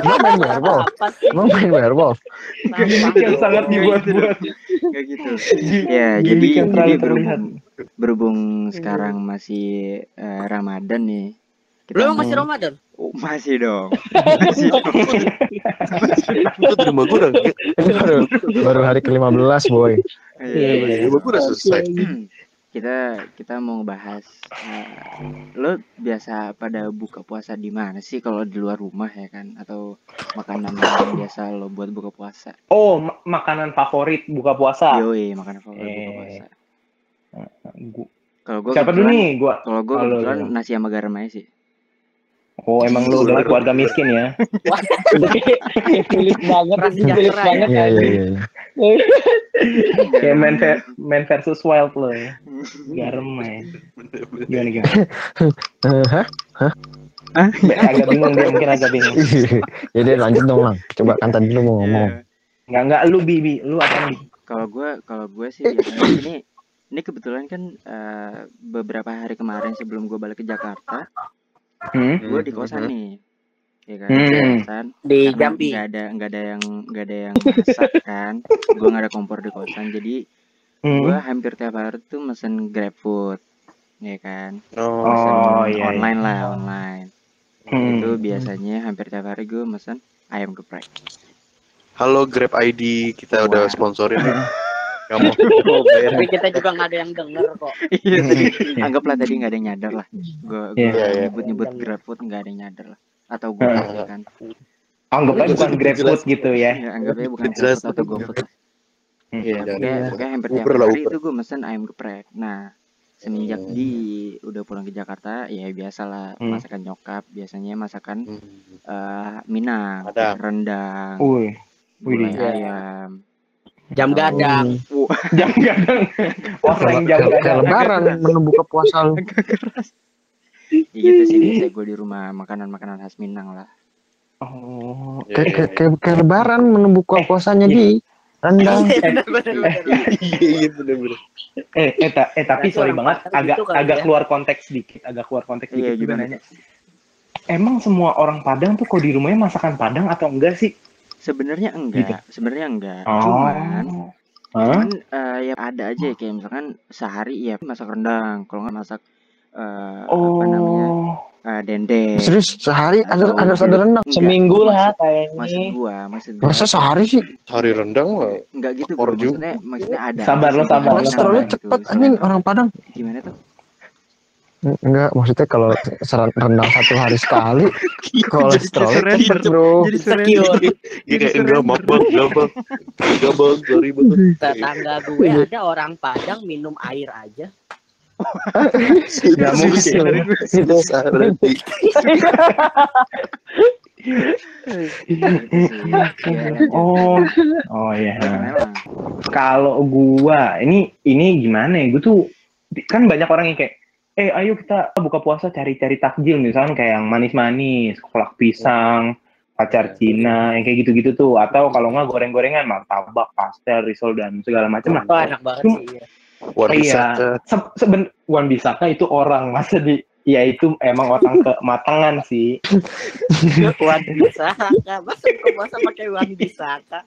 Emang main werewolf? Main werewolf? yang sangat dibuat-buat. Gak gitu. Ya, jadi jadi terlalu berhubung, terlihat. berhubung sekarang masih eh, Ramadan nih. Kita Lu emang masih Ramadan? Oh, masih dong. Masih dong. Itu gue baru, baru hari ke-15, boy. Iya, iya. di rumah gue udah selesai. Kita kita mau bahas eh, lo biasa pada buka puasa di mana sih kalau di luar rumah ya kan atau makanan yang biasa lo buat buka puasa Oh, ma- makanan favorit buka puasa. yoi makanan favorit buka Eh, puasa Gu- kalau gue Siapa dulu nih? Gua. kalau gue kebetulan nasi sama garam aja sih Oh, emang lu dari keluarga miskin ya? Sulit banget, sulit sejahtera banget. Iya, iya, iya. Kayak man, ver- man versus wild lo ya. Garam ya. Gimana gimana? Eh, Hah? agak bingung dia mungkin agak bingung. Ya deh lanjut dong, Lang. Coba kan tadi lu mau ngomong. Iya. Enggak enggak lu bibi, lu apa nih? kalau gue kalau gue sih biasanya ini ini kebetulan kan eh, beberapa hari kemarin sebelum gue balik ke Jakarta Hmm? gue di kosan nih ya kan Hmm. di kosan Di karena Jambi. nggak ada nggak ada yang nggak ada yang masak kan gue nggak ada kompor di kosan jadi gue Hmm. hampir tiap hari tuh mesen grab food ya kan Oh, mesen Oh, iya, iya. online lah online Hmm. itu biasanya hampir tiap hari gue mesen ayam geprek halo Grab ID kita udah Wah. sponsorin. Mau mau bayar. Tapi kita juga nggak ada yang denger kok. iya tadi anggaplah tadi nggak ada yang nyadar lah gue Iya, iya. nyebut nyebut grab food nggak ada yang nyadar lah atau gue Heeh. ya kan Anggap aja Itu bukan jelas. grab food gitu ya. ya anggapnya bukan grab Jelas. food atau gofood lah Hmm. Iya, Ya, jangan. pokoknya, hampir tiap hari Uber. itu gue mesen ayam geprek. Nah, semenjak Hmm. di udah pulang ke Jakarta, ya biasalah Hmm. masakan nyokap. Biasanya masakan Hmm. eh Minang, Padang. rendang, Wih, gulai Widih. ayam. Jam gadang. jam gadang. Oseng jam gadang. lebaran menu buka puasa lu. Gitu sih biasa gue di rumah makanan-makanan khas Minang lah. Oh, Iya, Kayak iya, kayak kayak kayak lebaran menu buka puasanya di rendang. Iya, bener, bener, bener. Iya, iya eh, eh, ta- eh tapi sorry banget, agak gitu agak ya. keluar konteks dikit, agak keluar konteks Iya, dikit juga gimana? nanya. Emang semua orang Padang tuh kalau di rumahnya masakan Padang atau enggak sih? Sebenarnya enggak, sebenarnya enggak. Oh. Cuman Hah? cuman eh, ya ada aja ya kayak misalkan sehari ya masak rendang, kalau nggak masak eh, apa namanya? Oh, eh, dendeng. Serius sehari ada ada ada rendang. Seminggu lah maksud kayaknya. gua, maksud gua. Masa sehari sih? Hari rendang lah. Enggak gitu Or bro, maksudnya maksudnya ada. Sabar lo, sabar lo, Kolesterolnya gitu. cepet anjing orang Padang. Gimana tuh? Enggak, maksudnya kalau rendang satu hari sekali, kolesterolnya Jadi cepet bro. Jadi Secure. Iya enggak maaf bang, enggak bang, enggak bang, sorry bang. Tetangga gue ada orang Padang minum air aja. Nggak mungkin. Itu Sarati. oh, oh ya. Kalau gua ini ini gimana ya? Gue tuh kan banyak orang yang kayak eh ayo kita buka puasa cari-cari takjil misalkan kayak yang manis-manis, kolak pisang, pacar Cina, yang kayak gitu-gitu tuh atau kalau nggak goreng-gorengan martabak, pastel, risol dan segala macam lah. Wah enak banget Cuma- sih. iya. Wan Iya. Bisaka. Se- seben Wan Bisaka itu orang masa di ya itu emang orang kematangan sih. Wan Bisaka. Masa buka puasa pakai Wan Bisaka?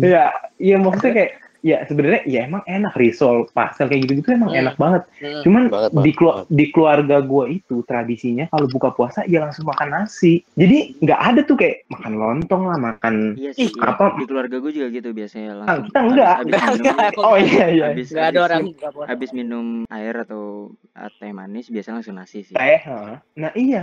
ya, iya maksudnya kayak ya sebenarnya ya emang enak risol, pastel kayak gitu-gitu emang Hmm. enak banget. Hmm. Cuman Banget, di, kelu- banget. di keluarga gue itu tradisinya kalau buka puasa ya langsung makan nasi. Jadi nggak ada tuh kayak makan lontong lah, makan. Iya sih. Ih, iya. apa- Di keluarga gue juga gitu biasanya Ah, langsung. kita enggak. Habis, Enggak, minum, enggak. Oh iya iya. habis, Gak ada habis orang mi- buka puasa. habis minum air atau uh, teh manis biasanya langsung nasi sih. Teh. ha. Nah iya,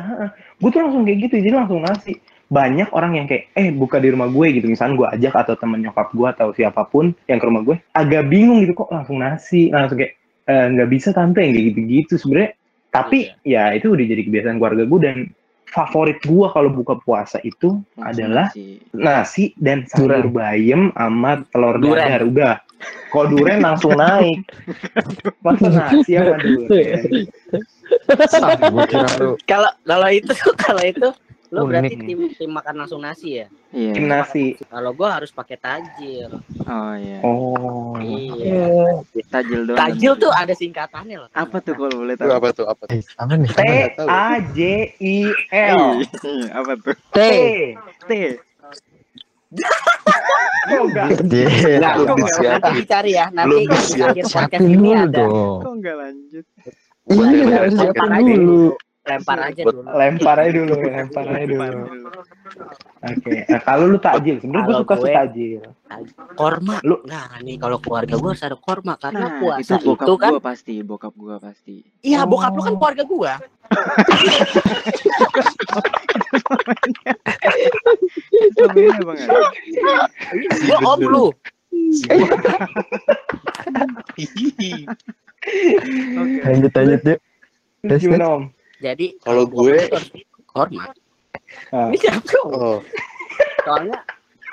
gue tuh langsung kayak gitu. Jadi langsung nasi. Banyak orang yang kayak eh buka di rumah gue gitu. Misalnya gue ajak atau temen nyokap gue atau siapa pun yang ke rumah gue, agak bingung gitu kok langsung nasi. Langsung kayak "Eh, nggak bisa tante yang kayak gitu-gitu sebenarnya. Tapi ya itu udah jadi kebiasaan keluarga gue dan favorit gue kalau buka puasa itu Langsung adalah nasi. nasi dan sayur bayam sama telur dadar udah. Kalau duren langsung naik. Masa nasi sama lu Kalau kalau itu kalau itu Lo berarti tim tim makan langsung nasi ya? Iya. Tim nasi. Kalau gua harus pakai tajil. Oh iya. Oh. Iya. Tajil doang. Tajil tuh ada singkatannya loh. apa tuh kalau boleh tahu? apa tuh? Apa tuh? Eh, apa nih? T A J I L. Iya, apa tuh? T. T. Enggak. Iya. Nanti dicari ya. Nanti akhir podcast ini ada. Kok enggak lanjut? Iya, harus siapin dulu. Lempar aja dulu. Lempar aja dulu, lempar aja dulu. Oke. Nah, kalau lu takjil, sebenarnya gue suka sih gue- takjil. Korma. Lu- Nah, nih kalau keluarga gua harus ada korma karena Nah, puasa itu bokap itu kan gua pasti, bokap gua pasti. Iya, bokap lu kan keluarga ya, Bang. ya? Gua om lu. Oke. Lanjut lanjut yuk. Gimana om? Jadi Kalau gue- korma. Ah. Ini siapa? Oh, Soalnya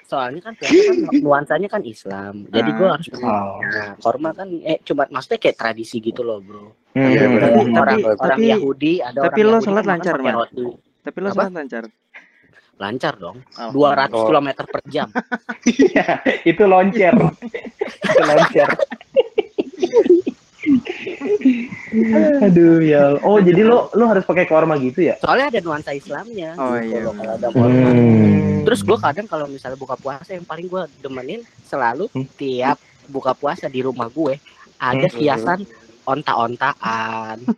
soalnya kan kan nuansanya kan Islam. Jadi gua harus Oh. Nah, korma kan eh cuma maksudnya kayak tradisi gitu loh, Bro. Hmm. Iya, Tapi- orang tapi- orang Yahudi ada tapi orang lo Yahudi sholat kan lancar, roti. Tapi lo Apa? sholat lancar. Lancar dong. Oh. 200 Oh. km per jam. Iya, itu loncer. itu loncer. Aduh ya. Oh, jadi lo lo harus pakai korma gitu ya? Soalnya ada nuansa Islamnya. Oh, gitu iya, ada korma. Hmm. Terus gue kadang kalau misalnya buka puasa yang paling gue demenin selalu Hmm. tiap buka puasa di rumah gue ada Hmm. hiasan onta-ontaan.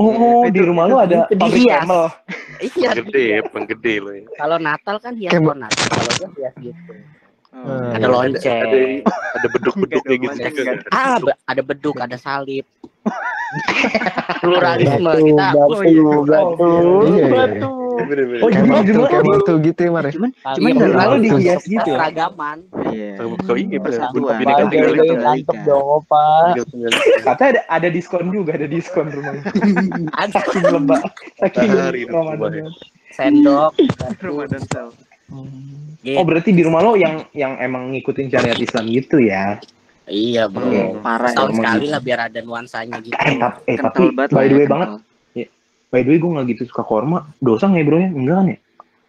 Oh, di rumah lo ada pabrik camel. iya. gede, penggede lo ya. Kalau Natal kan hias Natal. Kalau gue hias gitu. Oh. Hmm. Ada Iya. lonceng. Ada, ada beduk-beduknya Enggak gitu lonceng Ah, ada beduk, ada salib. Pluralisme kita. batu, Oh, iya. batu, Iya, iya, iya. batu. Bener-bener. Oh, jadi batu, rumah kayak lo- batu gitu ya, Mar. ya? Cuman Iya, cuman rumah lo waktu- dihias gitu ya? Keragaman. Iya. Kau ini kan Pak, tinggal itu. mantep dong, Opa. Katanya ada, ada diskon juga, ada diskon rumahnya. Ada Saking lebak, saking Ramadan. sendok. Ramadan sel. Gitu. Oh, berarti di rumah lo yang yang emang ngikutin syariat Islam gitu ya? Iya, bro. Hmm. Parah ya. Setahun emang sekali gitu. lah biar ada nuansanya gitu. Eh, tap- eh, tapi banget by the ya, way kental. banget, by the way gue gak gitu suka korma. Dosa nggak ya bro ya? Enggak kan ya?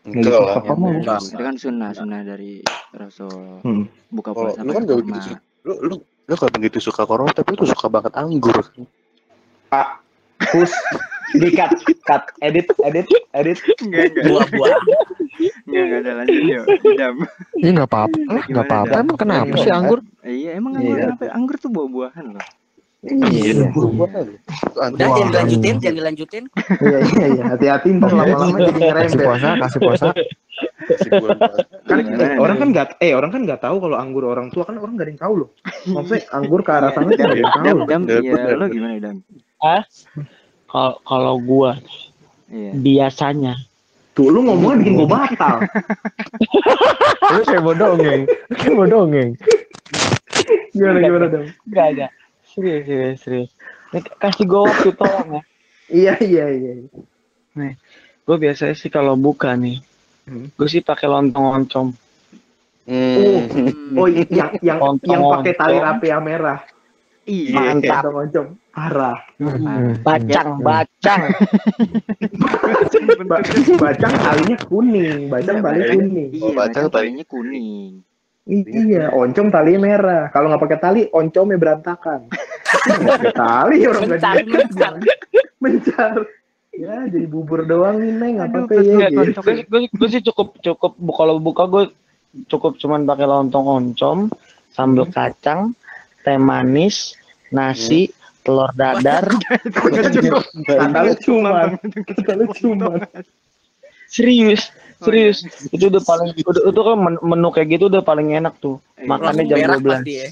Enggak gitu, mau. Enggak. Itu kan sunnah, sunnah dari Rasul. Hmm. Buka Oh, puasa lu kan gak begitu suka. Lu, lu, lu kalau begitu suka korma, tapi lu suka banget anggur. Push, di cut, cut, edit, edit, edit. Enggak, enggak. Buah-buah. Enggak, enggak ada lanjut yuk. Idam. Iya nggak apa-apa lah, nggak apa-apa. Emang kenapa sih anggur? Iya, emang anggur Iya. kenapa? Anggur tuh buah-buahan loh. Iya, buah-buahan. Udah jangan dilanjutin, jangan dilanjutin. iya, iya, iya. Hati-hati ntar lama-lama jadi Kasih ngerempet. puasa, kasih puasa. Kan eh, orang kan nggak, eh orang kan nggak tahu kalau anggur orang tua kan orang nggak ada yang tahu loh. Maksudnya anggur ke arah sana kan nggak ada yang tahu. Dam, iya, bener. lo gimana, Dam? Kalau kalau gua Iya. biasanya Tuh lu ngomongnya bikin gue batal. Lu kayak mau dongeng, kayak mau dongeng. Gimana gimana dong? enggak ada. Serius, serius, serius. Nih, kasih gua waktu tolong ya. Iya iya iya. Gue biasanya sih kalau buka nih, Hmm. gue sih pakai lontong oncom. Hmm. Oh yang yang yang, Lontong, yang pakai tali rapi yang merah. Iya. Mantap. Lontong oncom. Parah. Hmm. Bacang, bacang. Ba bacang talinya kuning, bacang tali kuning. Iya, Oh, bacang bacang talinya kuning. I- iya, oncom talinya merah. Kalau nggak pakai tali, oncomnya berantakan. Pakai tali orang nggak Mencar, mencar. mencar. Ya, jadi bubur doang nih, Neng. Apa apa ya gitu. gue, sih cukup cukup kalau buka gue cukup cuman pakai lontong oncom, sambal kacang, teh manis, nasi, telur dadar. Kata lu cuma, kata lu cuma. Serius, Oh, serius. Itu udah paling udah itu kan men- menu kayak gitu udah paling enak tuh. Iya. Makannya jam berak 12. pasti ya.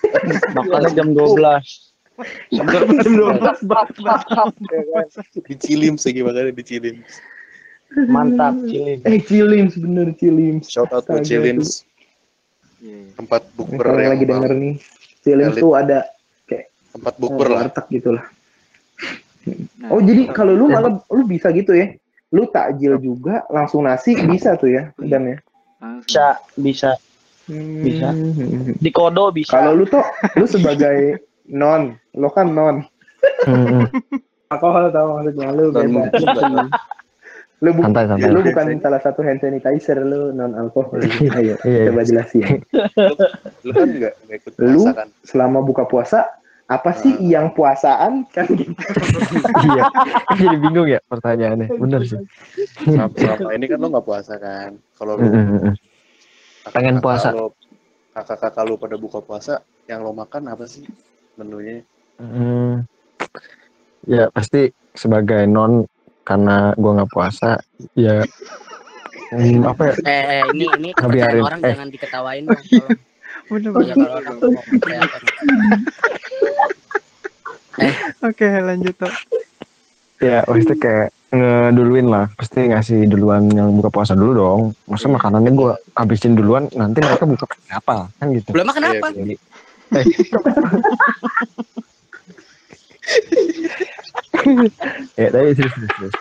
Makannya jam 12. Seger Jam 12 Dicilim sih gimana dicilim. mantap cilin. Eh, Cilims, bener Cilims. Shout out. Iya, iya. Tempat bukber Kalau yang lagi denger nih, Cilims Elit. tuh ada tempat eh, bukber lah. warteg gitu lah. Nah, Oh, jadi kalau lu malah lu bisa gitu ya? Lu takjil juga, langsung nasi bisa tuh ya, dan ya. Bisa, bisa. Bisa. Hmm. Di kodo bisa. Kalau lu tuh, lu sebagai non, lo kan non. Hmm. Alkohol tau maksudnya lu bebas. Lu, bu- Santai santai. lu bukan salah satu hand sanitizer lu non alkohol. Ayo, Iya. coba jelasin. Lu kan nggak ikut Lu? puasa kan? Selama buka puasa, apa sih Ah. yang puasaan kan gitu. Iya. Jadi bingung ya pertanyaannya. Bener sih. Selama, selama ini kan lu nggak puasa kan? Kalau kakak- Pengen kakak puasa. Kakak-kakak lu pada buka puasa, yang lo makan apa sih menunya? Hmm. Ya pasti sebagai non karena gua nggak puasa ya hmm, apa ya Eh, eh, ini ini orang Eh. jangan diketawain. Bener. Oke, lanjut Tok. ya pasti kayak ngeduluin lah pasti ngasih duluan yang buka puasa dulu dong masa makanannya gua habisin duluan nanti mereka buka apa kan gitu Belum makan apa? Iya, Eh. ya tapi terus terus terus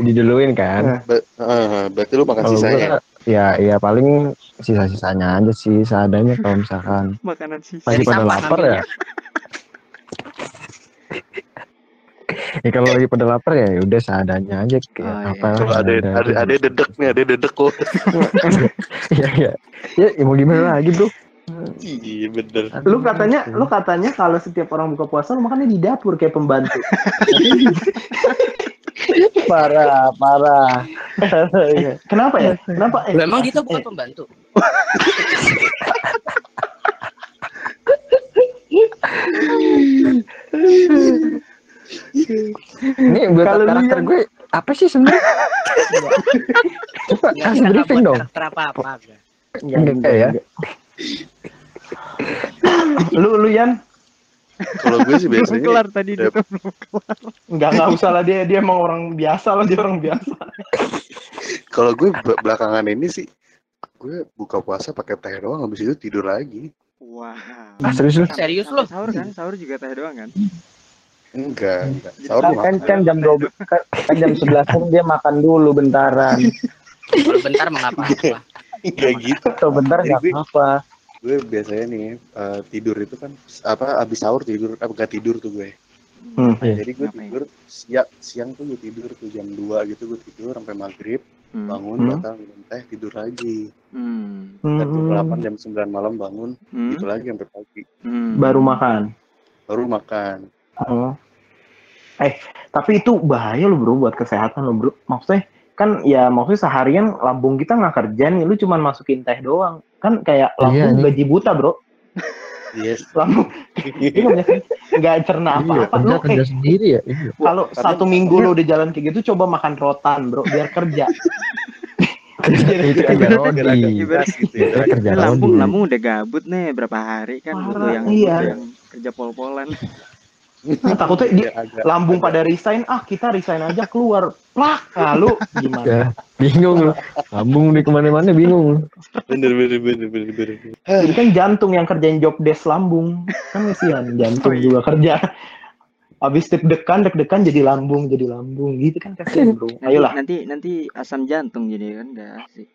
diduluin kan berarti lu makan sisanya. gua, ya ya paling sisa-sisanya aja sih seadanya kalau misalkan Makanan sisa. lagi pada sampah lapar ya ya kalau lagi pada lapar ya udah seadanya aja kayak Oh, iya. apa ada yang ada ada dedek nih, ada dedek kok. ya ya ya ya mau gimana lagi bro Iya bener. Lu katanya, lu katanya kalau setiap orang buka puasa lu makannya di dapur kayak pembantu. Parah, parah. Iya. Kenapa ya? Kenapa? Eh, Lu emang gitu bukan pembantu. ini buat lu karakter gue apa sih sebenarnya coba Enggak kasih kita briefing dong karakter apa-apa. enggak. Enggak, Enggak ya? lu lu Yan Kalau gue sih Belum biasanya kelar tadi itu belum kelar. Enggak enggak usah lah dia dia emang orang biasa lah dia orang biasa. Kalau gue be- belakangan ini sih gue buka puasa pakai teh doang habis itu tidur lagi. Wah. ah serius lu Serius Sampai lu? Sahur kan? Sahur juga teh doang kan? Enggak, enggak. Sahur Kan, kan, kan jam 12 kan, kan jam 11 kan dia makan dulu bentaran. Kalau bentar mengapa apa? Enggak gitu. Atau bentar Jadi nggak gue- apa. Gue biasanya nih eh, tidur itu kan apa habis sahur tidur apa enggak tidur tuh gue. Hmm. Iya. Jadi gue tidur siang siang tuh gue tidur tuh jam 2 gitu gue tidur sampai maghrib Hmm. bangun Hmm. batal minum teh tidur lagi. Hmm. Dan jam Hmm. 8 jam 9 malam bangun Hmm. gitu lagi sampai pagi. Hmm. Baru makan. Baru makan. Oh. Eh, tapi itu bahaya lo bro buat kesehatan lo bro. Maksudnya kan ya maksudnya seharian lambung kita nggak kerja nih, lu cuman masukin teh doang. Kan kayak Iya, lambung nih. gaji buta bro. Yes. Lambung dia nggak bisa- nggak cerna iya kerja Lu kerja eh, sendiri ya iya kalau satu minggu lo udah jalan kayak gitu, coba makan rotan bro, biar kerja. itu kerja rodi Ibarat- gitu ya. Kerja lambung, lambung udah gabut nih berapa hari kan Parah, butuh yang iya. butuh yang kerja pol-polan. Nah, takutnya di Agak- lambung pada resign, ah kita resign aja keluar. Plak, nah, lu gimana? ya bingung lu lambung di ke mana-mana bingung bener bener bener bener bener. Jadi kan jantung yang kerjain job desk lambung. Kan kesian, jantung Oh, iya. juga kerja. Habis deg-degan, deg-degan jadi lambung, jadi lambung. Gitu kan kesian, bro. Nanti, Ayolah. nanti nanti asam jantung jadi kan enggak asik.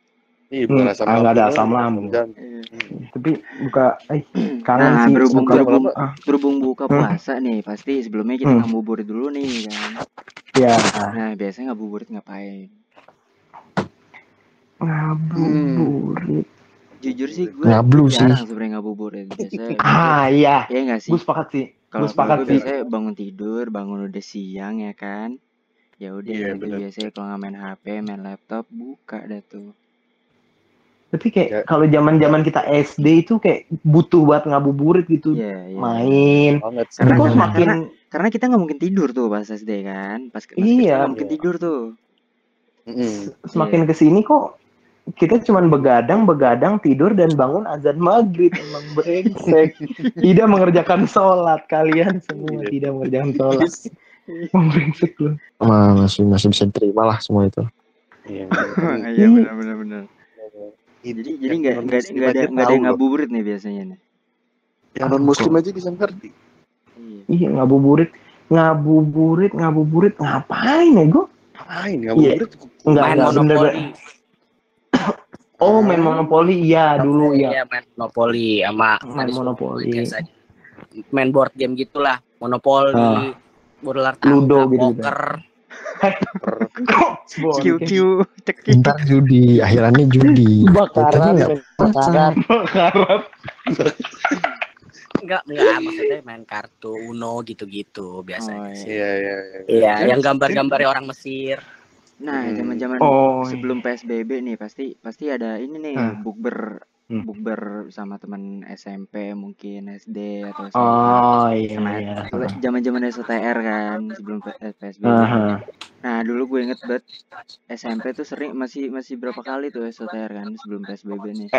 Iya, bukan Hmm, asam ah, nggak ada asam lambung. Tapi buka, eh, kangen Nah, sih. berhubung buka, berhubung ah, berhubung buka Hmm. puasa nih, pasti sebelumnya kita Hmm. ngabuburit dulu nih kan. ya, Nah, biasanya ngabuburit ngapain? ngabuburit. Jujur sih gue Ngablu sih. jarang sebenarnya ngabuburit. Biasanya Ah, iya. ya enggak sih? Gue sepakat sih. Kalau gue sepakat sih. biasanya bangun tidur, bangun udah siang ya kan. Ya udah Iya, itu bener. biasanya kalau nggak main HP, main laptop, buka dah tuh. Tapi kayak Ya. kalau zaman-zaman kita SD itu kayak butuh buat ngabuburit gitu. Iya, iya. Main. Tapi kok Karena- semakin Karena kita nggak mungkin tidur tuh pas SD kan. Pas, pas Iya. nggak mungkin Iya. tidur tuh. Semakin ke sini kok kita cuman begadang, begadang, tidur dan bangun azan maghrib emang brengsek. tidak mengerjakan sholat kalian semua Iya. tidak mengerjakan sholat. Brengsek lu. Wah, masih masih bisa diterima lah semua itu Iya. Iya benar benar benar. Itu Jadi jadi nggak nggak nggak ada nggak ada yang ngabuburit nih biasanya nih. Yang non muslim aja bisa ngerti. Iya. Iya ngabuburit, ngabuburit, ngabuburit ngapain ya gue? Ngapain ngabuburit? Enggak Main enggak bener. monopoli. Oh main monopoli iya dulu ya. Iya, main monopoli sama Main monopoli. biasanya. Main board game gitulah, monopoli, bola Ludo gitu-gitu. poker. Kok Q Q cekik. Ntar judi, akhirannya judi. Bakaran, Tapi nggak bakaran. Bakaran. Enggak, enggak, maksudnya main kartu Uno gitu-gitu Oh, biasanya sih. Iya iya. iya. Iya, yang gambar-gambar orang Mesir. Nah, Hmm. zaman-zaman Oh, sebelum PSBB nih pasti pasti ada ini nih Hah. bukber Hmm. bukber sama teman SMP mungkin SD atau SMA. Oh iya Sama iya. zaman-zaman SOTR kan sebelum P- eh, PSBB. Aha. Nah, dulu gue inget banget SMP tuh sering masih masih berapa kali tuh SOTR kan sebelum PSBB nih.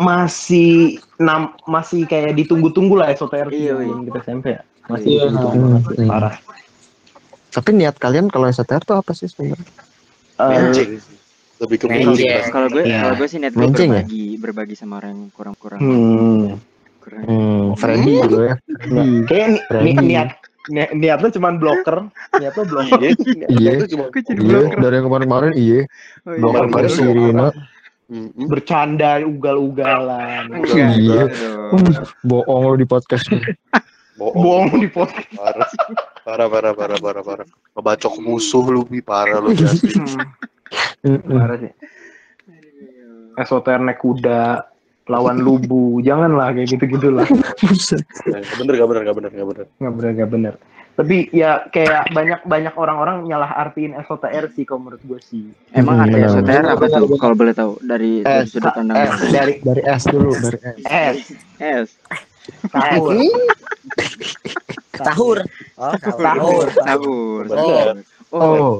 Masih nam masih kayak ditunggu-tunggu lah SOTR Iya, sebelum kita SMP ya. Masih Iya. ditunggu masih Hmm. parah. Tapi niat kalian kalau STR tuh apa sih sebenarnya? Eh, sih. Lebih ke. Iya. Kalau gue Iya. kalau gue sih net gue Mencing ya? berbagi berbagi sama orang yang kurang-kurang hmm. kurang. Hmm, Freddy gitu ya. Kayak ni- Freddy. ni- niat ni- niatnya cuma blocker, niatnya blocker. Iya. Itu cuma Gue jadi Iya, blocker. dari yang kemarin-kemarin iya. Oh, iya. Blocker Kemarin doang. Sirina. Mm-mm. Bercanda ugal-ugalan. Iya. dong. Bohong lu di podcast. Bohong di podcast. Parah. Parah parah parah parah parah. Ngebacok musuh lu bi parah lu jadi. Parah sih. SOTR naik kuda lawan lubu janganlah kayak gitu gitulah Buset. Gak bener gak bener gak bener gak bener. nggak bener nggak bener tapi ya kayak banyak banyak orang-orang nyalah artiin SOTR sih kalau menurut gue sih Emang Hmm, arti benar. SOTR apa tuh kalau boleh tahu dari, dari Eh, sudut pandang eh, dari Dari S dulu, dari S. S S sahur Sahur. Oh, Sahur. sahur. Bener. Oh,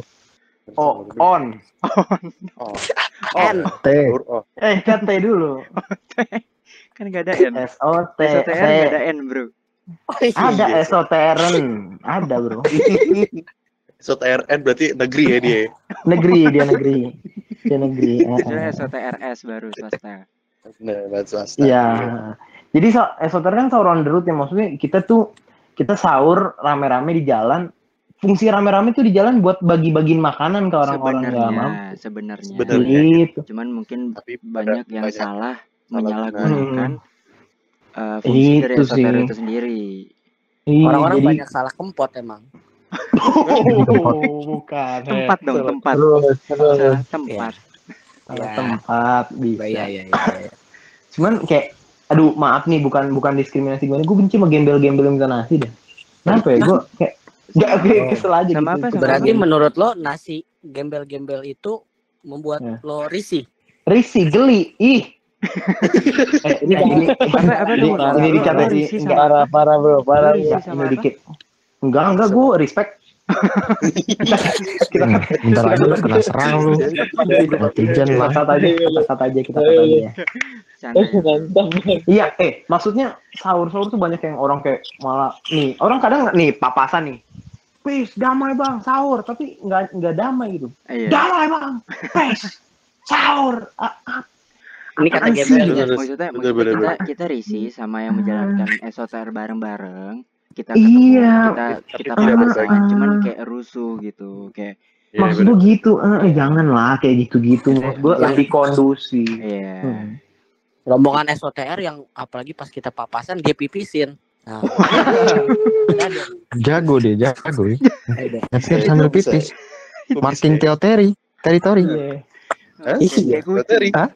Oh, oh on Oh. N. T. Oh. eh kan T dulu kan gak ada N. S O T SOTR gak ada N, Bro. Oh, iya. ada SOTRN ada bro SOTRN berarti negeri ya dia. negeri dia negeri dia negeri eh, Itu eh. SOTRS baru swasta. Nah, buat swasta. Iya. Jadi so, esoter kan sahur on the road ya maksudnya kita tuh kita sahur rame-rame di jalan. Fungsi rame-rame tuh di jalan buat bagi-bagiin makanan ke orang-orang nggak mampu. Sebenarnya, sebenarnya. Gitu. Cuman mungkin Tapi banyak yang banyak salah salah menyalahgunakan eh, fungsi dari Itu SOTR sih. itu sendiri. Iya, Orang-orang jadi- banyak salah kempot emang. Oh, bukan. Tempat Eh, dong, salah- tempat. Terus, terus. Salah tempat. salah Ya. tempat bisa. Iya, iya, iya. Cuman kayak aduh maaf nih bukan bukan diskriminasi gue gue benci sama gembel-gembel yang minta nasi dah. Kenapa ya? Gue kayak Gak kayak kesel aja Sama gitu. apa, sama Berarti apa? menurut lo nasi gembel-gembel itu membuat Ya. lo risih. Risi, geli, ih. eh, ini, ini, Apa- apa ini, dong? ini dicatat Lo sih. risih sama Enggak, Parah, parah bro, parah. Lo risih bro. enggak, sama ini apa? dikit. Enggak, enggak, gue respect. kita Hmm, Bentar lagi lu kena serang lu. Netizen lah. kata aja, kata aja kita kata aja. ya. Ya. Iya, eh, maksudnya sahur-sahur tuh banyak yang orang kayak malah nih, orang kadang nih papasan nih. Peace, damai bang, sahur, tapi nggak nggak damai gitu. Iya. Damai bang, peace, sahur. Ah, ah, Ini kata. Bener, Maksudnya, maksudnya kita, kita risih sama yang menjalankan SOTR bareng-bareng. Kita Iya. kita Tapi kita tidak papasan, berbagi. cuman kayak rusuh gitu, kayak Iya, Maksud gue gitu, eh, eh, jangan lah kayak gitu-gitu. Maksud gue lebih kondusif. iya. Hmm. Rombongan SOTR yang apalagi pas kita papasan dia pipisin. Nah. Jago deh, jago ya. Ada. Nyetir sambil pipis. Martin ya? Teoteri. Teritori. Iya. Iya, Teoteri. Hah?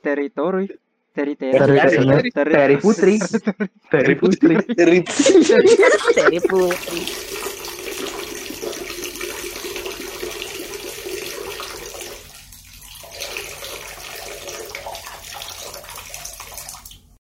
Teritori teri teri Teri- teri Terry Putri. Terry Putri. Dari putri.